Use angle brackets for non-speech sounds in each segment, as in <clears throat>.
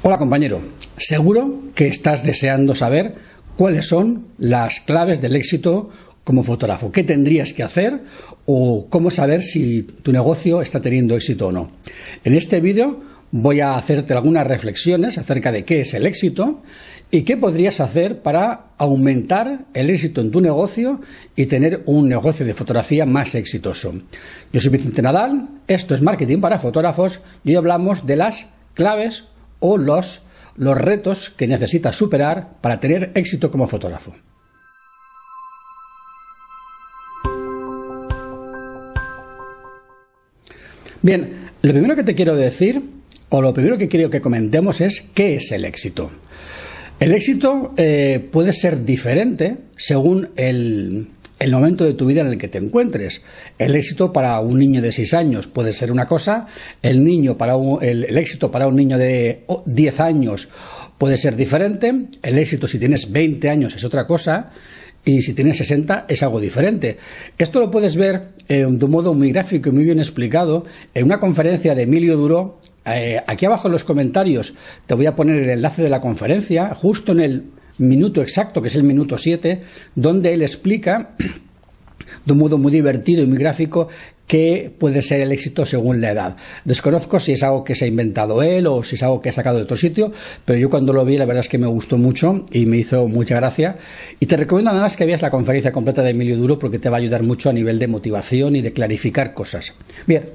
Hola compañero, seguro que estás deseando saber cuáles son las claves del éxito como fotógrafo, qué tendrías que hacer o cómo saber si tu negocio está teniendo éxito o no. En este vídeo voy a hacerte algunas reflexiones acerca de qué es el éxito y qué podrías hacer para aumentar el éxito en tu negocio y tener un negocio de fotografía más exitoso. Yo soy Vicente Nadal, esto es Marketing para Fotógrafos y hoy hablamos de las claves o los, los retos que necesitas superar para tener éxito como fotógrafo. Bien, lo primero que te quiero decir, o lo primero que quiero que comentemos es qué es el éxito. El éxito eh, puede ser diferente según el, el momento de tu vida en el que te encuentres. El éxito para un niño de 6 años puede ser una cosa, el, niño para el, éxito para un niño de 10 años puede ser diferente, el éxito si tienes 20 años es otra cosa y si tienes 60 es algo diferente. Esto lo puedes ver eh, de un modo muy gráfico y muy bien explicado en una conferencia de Emilio Duró. Eh, aquí abajo en los comentarios te voy a poner el enlace de la conferencia, justo en el minuto exacto, que es el minuto 7, donde él explica <clears throat> de un modo muy divertido y muy gráfico qué puede ser el éxito según la edad. Desconozco si es algo que se ha inventado él o si es algo que ha sacado de otro sitio, pero yo cuando lo vi la verdad es que me gustó mucho y me hizo mucha gracia. Y te recomiendo además que veas la conferencia completa de Emilio Duro porque te va a ayudar mucho a nivel de motivación y de clarificar cosas. Bien,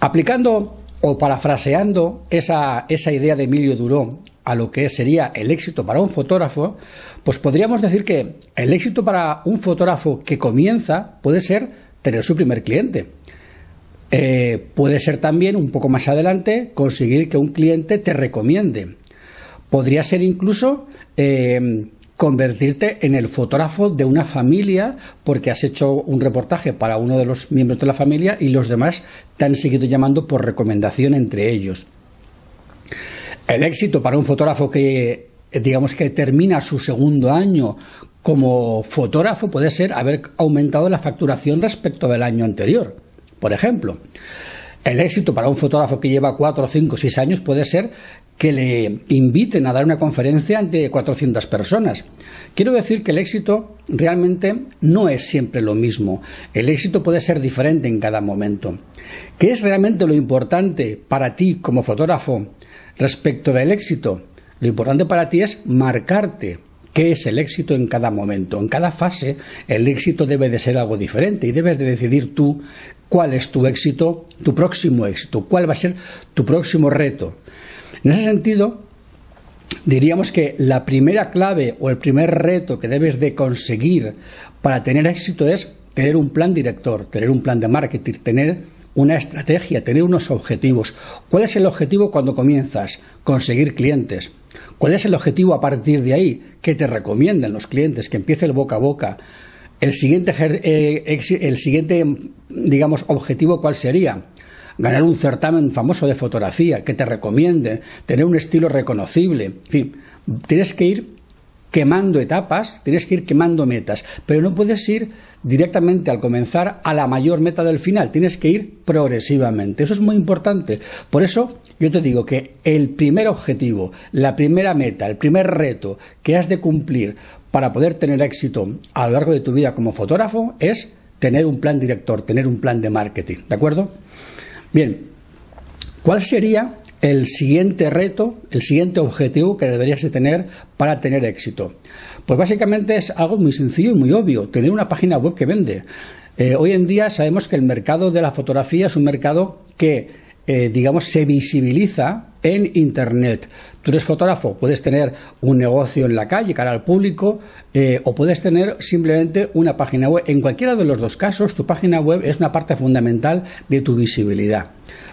aplicando o parafraseando esa, esa idea de Emilio Duró a lo que sería el éxito para un fotógrafo, pues podríamos decir que el éxito para un fotógrafo que comienza puede ser tener su primer cliente. Eh, puede ser también, un poco más adelante, conseguir que un cliente te recomiende. Podría ser incluso eh, convertirte en el fotógrafo de una familia porque has hecho un reportaje para uno de los miembros de la familia y los demás te han seguido llamando por recomendación entre ellos. El éxito para un fotógrafo que, digamos que termina su segundo año como fotógrafo puede ser haber aumentado la facturación respecto del año anterior. Por ejemplo, el éxito para un fotógrafo que lleva cuatro, cinco, seis años puede ser que le inviten a dar una conferencia ante 400 personas. Quiero decir que el éxito realmente no es siempre lo mismo. El éxito puede ser diferente en cada momento. ¿Qué es realmente lo importante para ti como fotógrafo Respecto del éxito, lo importante para ti es marcarte qué es el éxito en cada momento. En cada fase el éxito debe de ser algo diferente y debes de decidir tú cuál es tu éxito, tu próximo éxito, cuál va a ser tu próximo reto. En ese sentido, diríamos que la primera clave o el primer reto que debes de conseguir para tener éxito es tener un plan director, tener un plan de marketing, tener una estrategia, tener unos objetivos. ¿Cuál es el objetivo cuando comienzas? Conseguir clientes. ¿Cuál es el objetivo a partir de ahí? Que te recomienden los clientes, que empiece el boca a boca. El siguiente, eh, el siguiente, digamos, objetivo, ¿cuál sería? Ganar un certamen famoso de fotografía, que te recomiende, tener un estilo reconocible. En fin, tienes que ir quemando etapas, tienes que ir quemando metas, pero no puedes ir directamente al comenzar a la mayor meta del final, tienes que ir progresivamente. Eso es muy importante. Por eso yo te digo que el primer objetivo, la primera meta, el primer reto que has de cumplir para poder tener éxito a lo largo de tu vida como fotógrafo es tener un plan director, tener un plan de marketing, ¿de acuerdo? Bien, ¿cuál sería el siguiente reto, el siguiente objetivo que deberías de tener para tener éxito? Pues básicamente es algo muy sencillo y muy obvio, tener una página web que vende. Eh, hoy en día sabemos que el mercado de la fotografía es un mercado que, eh, digamos, se visibiliza en Internet. Tú eres fotógrafo, puedes tener un negocio en la calle, cara al público, eh, o puedes tener simplemente una página web. En cualquiera de los dos casos, tu página web es una parte fundamental de tu visibilidad.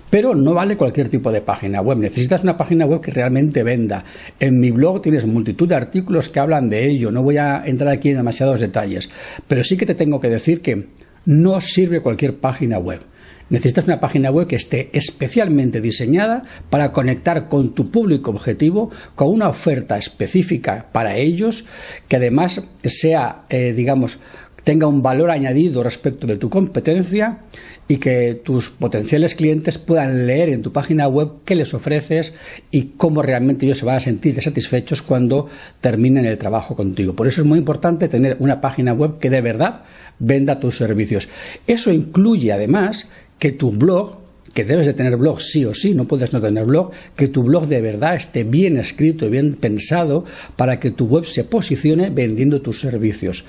Pero no vale cualquier tipo de página web. Necesitas una página web que realmente venda. En mi blog tienes multitud de artículos que hablan de ello. No voy a entrar aquí en demasiados detalles. Pero sí que te tengo que decir que no sirve cualquier página web. Necesitas una página web que esté especialmente diseñada para conectar con tu público objetivo, con una oferta específica para ellos, que además sea, eh, digamos, tenga un valor añadido respecto de tu competencia y que tus potenciales clientes puedan leer en tu página web qué les ofreces y cómo realmente ellos se van a sentir satisfechos cuando terminen el trabajo contigo. Por eso es muy importante tener una página web que de verdad venda tus servicios. Eso incluye además que tu blog que debes de tener blog sí o sí, no puedes no tener blog, que tu blog de verdad esté bien escrito y bien pensado para que tu web se posicione vendiendo tus servicios.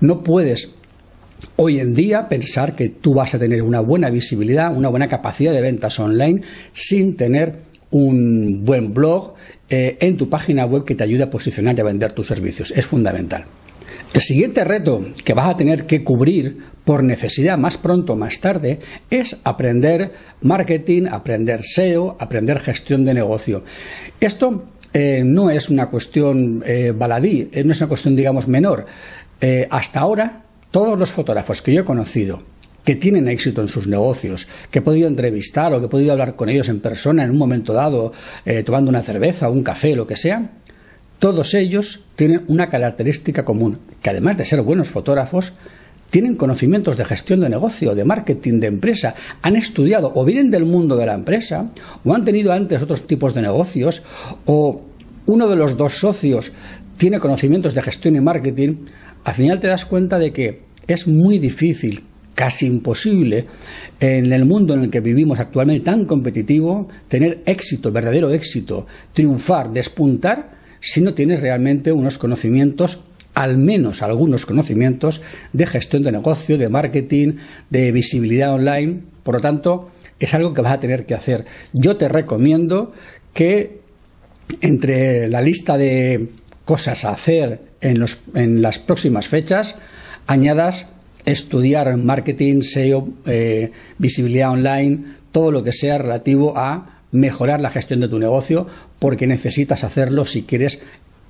No puedes hoy en día pensar que tú vas a tener una buena visibilidad, una buena capacidad de ventas online sin tener un buen blog eh, en tu página web que te ayude a posicionar y a vender tus servicios. Es fundamental. El siguiente reto que vas a tener que cubrir por necesidad más pronto o más tarde es aprender marketing, aprender SEO, aprender gestión de negocio. Esto eh, no es una cuestión eh, baladí, no es una cuestión, digamos, menor. hasta ahora todos los fotógrafos que yo he conocido que tienen éxito en sus negocios, que he podido entrevistar o que he podido hablar con ellos en persona en un momento dado, eh, tomando una cerveza un café, lo que sea, todos ellos tienen una característica común, que además de ser buenos fotógrafos, tienen conocimientos de gestión de negocio, de marketing, de empresa, han estudiado o vienen del mundo de la empresa, o han tenido antes otros tipos de negocios, o uno de los dos socios tiene conocimientos de gestión y marketing, al final te das cuenta de que es muy difícil, casi imposible, en el mundo en el que vivimos actualmente tan competitivo, tener éxito, verdadero éxito, triunfar, despuntar, si no tienes realmente unos conocimientos al menos algunos conocimientos de gestión de negocio, de marketing, de visibilidad online. Por lo tanto, es algo que vas a tener que hacer. Yo te recomiendo que entre la lista de cosas a hacer en, los, en las próximas fechas, añadas estudiar marketing, SEO, eh, visibilidad online, todo lo que sea relativo a mejorar la gestión de tu negocio, porque necesitas hacerlo si quieres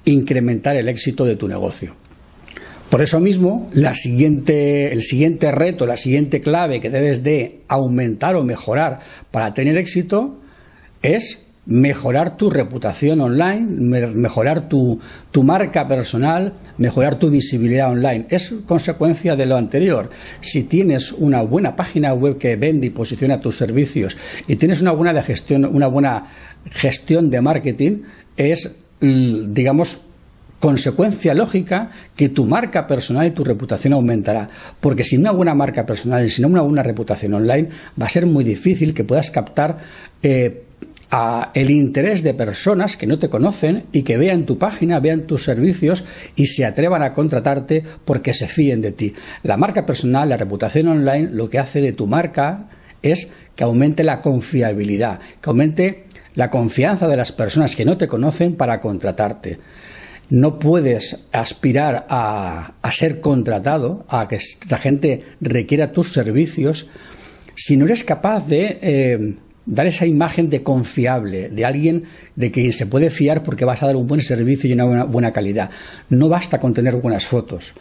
incrementar el éxito de tu negocio. Por eso mismo, el siguiente reto, la siguiente clave que debes de aumentar o mejorar para tener éxito es mejorar tu reputación online, mejorar tu, tu, marca personal, mejorar tu visibilidad online. Es consecuencia de lo anterior. Si tienes una buena página web que vende y posiciona tus servicios y tienes una buena, de gestión, una buena gestión de marketing, es, digamos, consecuencia lógica que tu marca personal y tu reputación aumentará. Porque sin una buena marca personal y sin una buena reputación online, va a ser muy difícil que puedas captar eh, a el interés de personas que no te conocen y que vean tu página, vean tus servicios y se atrevan a contratarte porque se fíen de ti. La marca personal, la reputación online, lo que hace de tu marca es que aumente la confiabilidad, que aumente la confianza de las personas que no te conocen para contratarte. No puedes aspirar a, ser contratado, a que la gente requiera tus servicios, si no eres capaz de eh, dar esa imagen de confiable, de alguien de quien se puede fiar porque vas a dar un buen servicio y una buena, calidad. No basta con tener buenas fotos.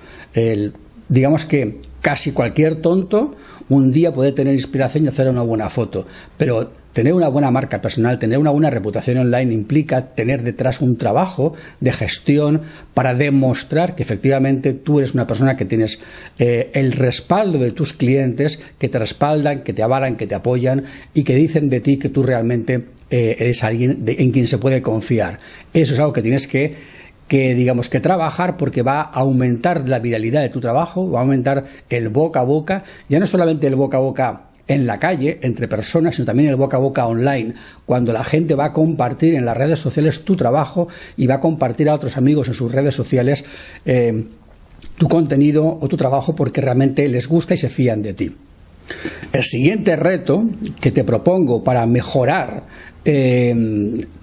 digamos que casi cualquier tonto un día puede tener inspiración y hacer una buena foto, pero Tener una buena marca personal, tener una buena reputación online implica tener detrás un trabajo de gestión para demostrar que efectivamente tú eres una persona que tienes eh, el respaldo de tus clientes, que te respaldan, que te avalan, que te apoyan y que dicen de ti que tú realmente eh, eres alguien en quien se puede confiar. Eso es algo que tienes que que digamos que trabajar porque va a aumentar la viralidad de tu trabajo, va a aumentar el boca a boca, ya no solamente el boca a boca en la calle, entre personas, sino también el boca a boca online, cuando la gente va a compartir en las redes sociales tu trabajo y va a compartir a otros amigos en sus redes sociales eh, tu contenido o tu trabajo porque realmente les gusta y se fían de ti. El siguiente reto que te propongo para mejorar eh,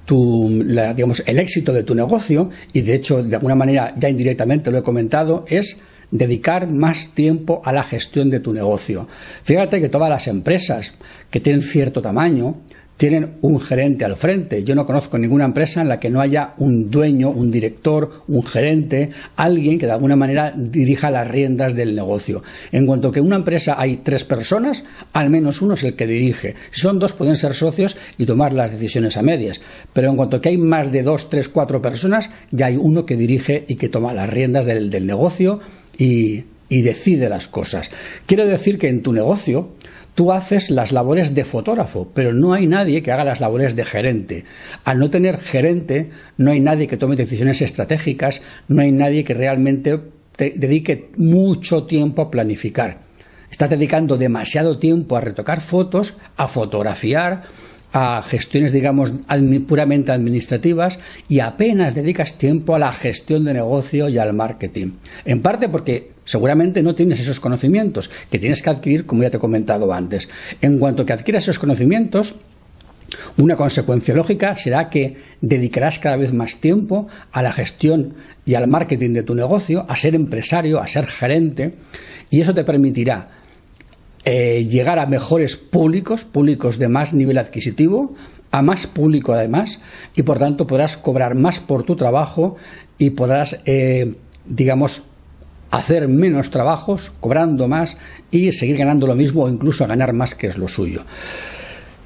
digamos, el éxito de tu negocio, y de hecho de alguna manera ya indirectamente lo he comentado, es dedicar más tiempo a la gestión de tu negocio. Fíjate que todas las empresas que tienen cierto tamaño tienen un gerente al frente. Yo no conozco ninguna empresa en la que no haya un dueño, un director, un gerente, alguien que de alguna manera dirija las riendas del negocio. En cuanto que en una empresa hay tres personas, al menos uno es el que dirige. Si son dos, pueden ser socios y tomar las decisiones a medias. Pero en cuanto que hay más de dos, tres, cuatro personas, ya hay uno que dirige y que toma las riendas del, del negocio y, decide las cosas. Quiero decir que en tu negocio tú haces las labores de fotógrafo, pero no hay nadie que haga las labores de gerente. Al no tener gerente, no hay nadie que tome decisiones estratégicas, no hay nadie que realmente te dedique mucho tiempo a planificar. Estás dedicando demasiado tiempo a retocar fotos, a fotografiar, a gestiones, digamos, puramente administrativas y apenas dedicas tiempo a la gestión de negocio y al marketing. En parte porque seguramente no tienes esos conocimientos que tienes que adquirir, como ya te he comentado antes. En cuanto que adquieras esos conocimientos, una consecuencia lógica será que dedicarás cada vez más tiempo a la gestión y al marketing de tu negocio, a ser empresario, a ser gerente, y eso te permitirá eh, llegar a mejores públicos, públicos de más nivel adquisitivo, a más público además, y por tanto podrás cobrar más por tu trabajo y podrás, eh, digamos, hacer menos trabajos, cobrando más y seguir ganando lo mismo o incluso ganar más que es lo suyo.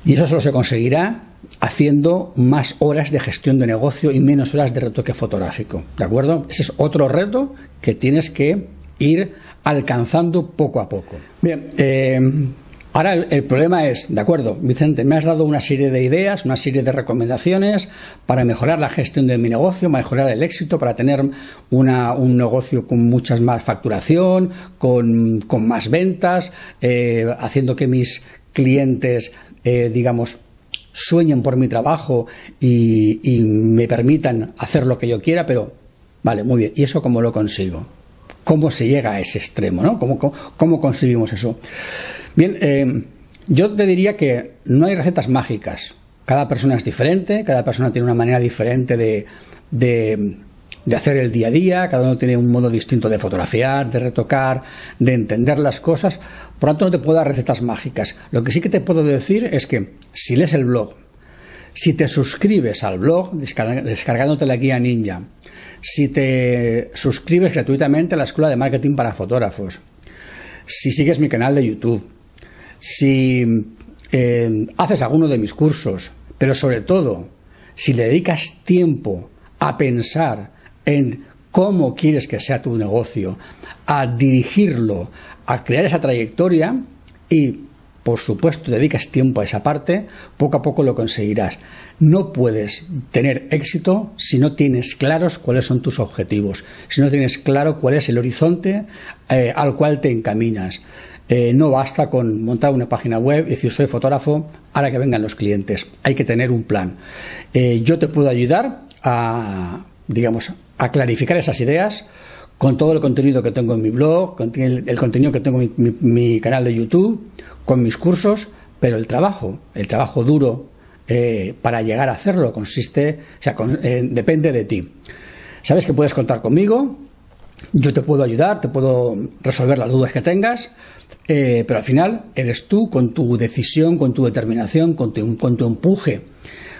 Y eso solo se conseguirá haciendo más horas de gestión de negocio y menos horas de retoque fotográfico. ¿De acuerdo? Ese es otro reto que tienes que ir alcanzando poco a poco. Bien, eh, ahora el, problema es, de acuerdo, Vicente, me has dado una serie de ideas, una serie de recomendaciones para mejorar la gestión de mi negocio, mejorar el éxito, para tener un negocio con muchas más facturación, con, más ventas, eh, haciendo que mis clientes, eh, digamos, sueñen por mi trabajo y, y me permitan hacer lo que yo quiera, pero vale, muy bien, ¿y eso cómo lo consigo? Cómo se llega a ese extremo, ¿no? ¿Cómo, conseguimos eso? Bien, eh, yo te diría que no hay recetas mágicas. Cada persona es diferente, cada persona tiene una manera diferente de, de, hacer el día a día, cada uno tiene un modo distinto de fotografiar, de retocar, de entender las cosas. Por lo tanto, no te puedo dar recetas mágicas. Lo que sí que te puedo decir es que si lees el blog, si te suscribes al blog descargándote la guía ninja, si te suscribes gratuitamente a la Escuela de Marketing para Fotógrafos, si sigues mi canal de YouTube, si eh, haces alguno de mis cursos, pero sobre todo, si le dedicas tiempo a pensar en cómo quieres que sea tu negocio, a dirigirlo, a crear esa trayectoria y por supuesto, dedicas tiempo a esa parte, poco a poco lo conseguirás. No puedes tener éxito si no tienes claros cuáles son tus objetivos, si no tienes claro cuál es el horizonte eh, al cual te encaminas. Eh, no basta con montar una página web y decir soy fotógrafo, ahora que vengan los clientes. Hay que tener un plan. Eh, yo te puedo ayudar a, digamos, a clarificar esas ideas con todo el contenido que tengo en mi blog, con el, contenido que tengo en mi, canal de YouTube, con mis cursos, pero el trabajo, el trabajo duro eh, para llegar a hacerlo consiste, o sea, eh, depende de ti. Sabes que puedes contar conmigo, yo te puedo ayudar, te puedo resolver las dudas que tengas, eh, pero al final eres tú con tu decisión, con tu determinación, con con tu empuje,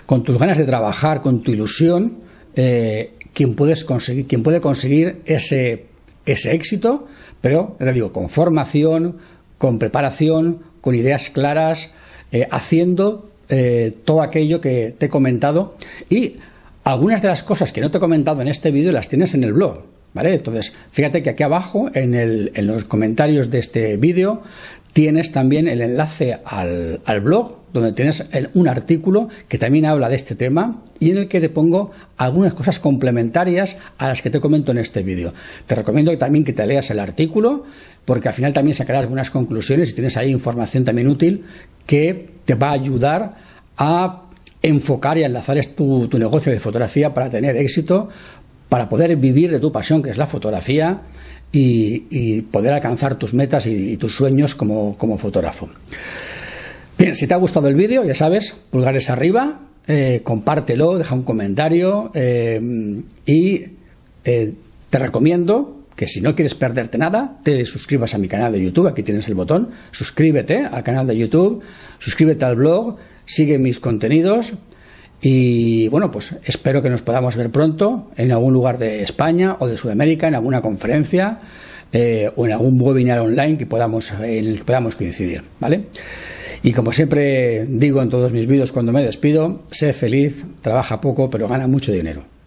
con tus ganas de trabajar, con tu ilusión, quien, puedes conseguir, quien puede conseguir ese, ese éxito, pero, le digo, con formación, con preparación, con ideas claras, eh, haciendo eh, todo aquello que te he comentado y algunas de las cosas que no te he comentado en este vídeo las tienes en el blog. ¿Vale? Entonces, fíjate que aquí abajo, en, el, en los comentarios de este vídeo, tienes también el enlace al, blog, donde tienes un artículo que también habla de este tema y en el que te pongo algunas cosas complementarias a las que te comento en este vídeo. Te recomiendo también que te leas el artículo, porque al final también sacarás algunas conclusiones y tienes ahí información también útil que te va a ayudar a enfocar y enlazar tu, tu negocio de fotografía para tener éxito, para poder vivir de tu pasión, que es la fotografía, y, poder alcanzar tus metas y, tus sueños como, fotógrafo. Bien, si te ha gustado el vídeo, ya sabes, pulgares arriba, eh, compártelo, deja un comentario eh, y eh, te recomiendo que si no quieres perderte nada, te suscribas a mi canal de YouTube, aquí tienes el botón, suscríbete al canal de YouTube, suscríbete al blog, sigue mis contenidos y bueno, pues espero que nos podamos ver pronto en algún lugar de España o de Sudamérica, en alguna conferencia eh, o en algún webinar online que podamos, en el que podamos coincidir, ¿vale? Y como siempre digo en todos mis vídeos cuando me despido, sé feliz, trabaja poco, pero gana mucho dinero.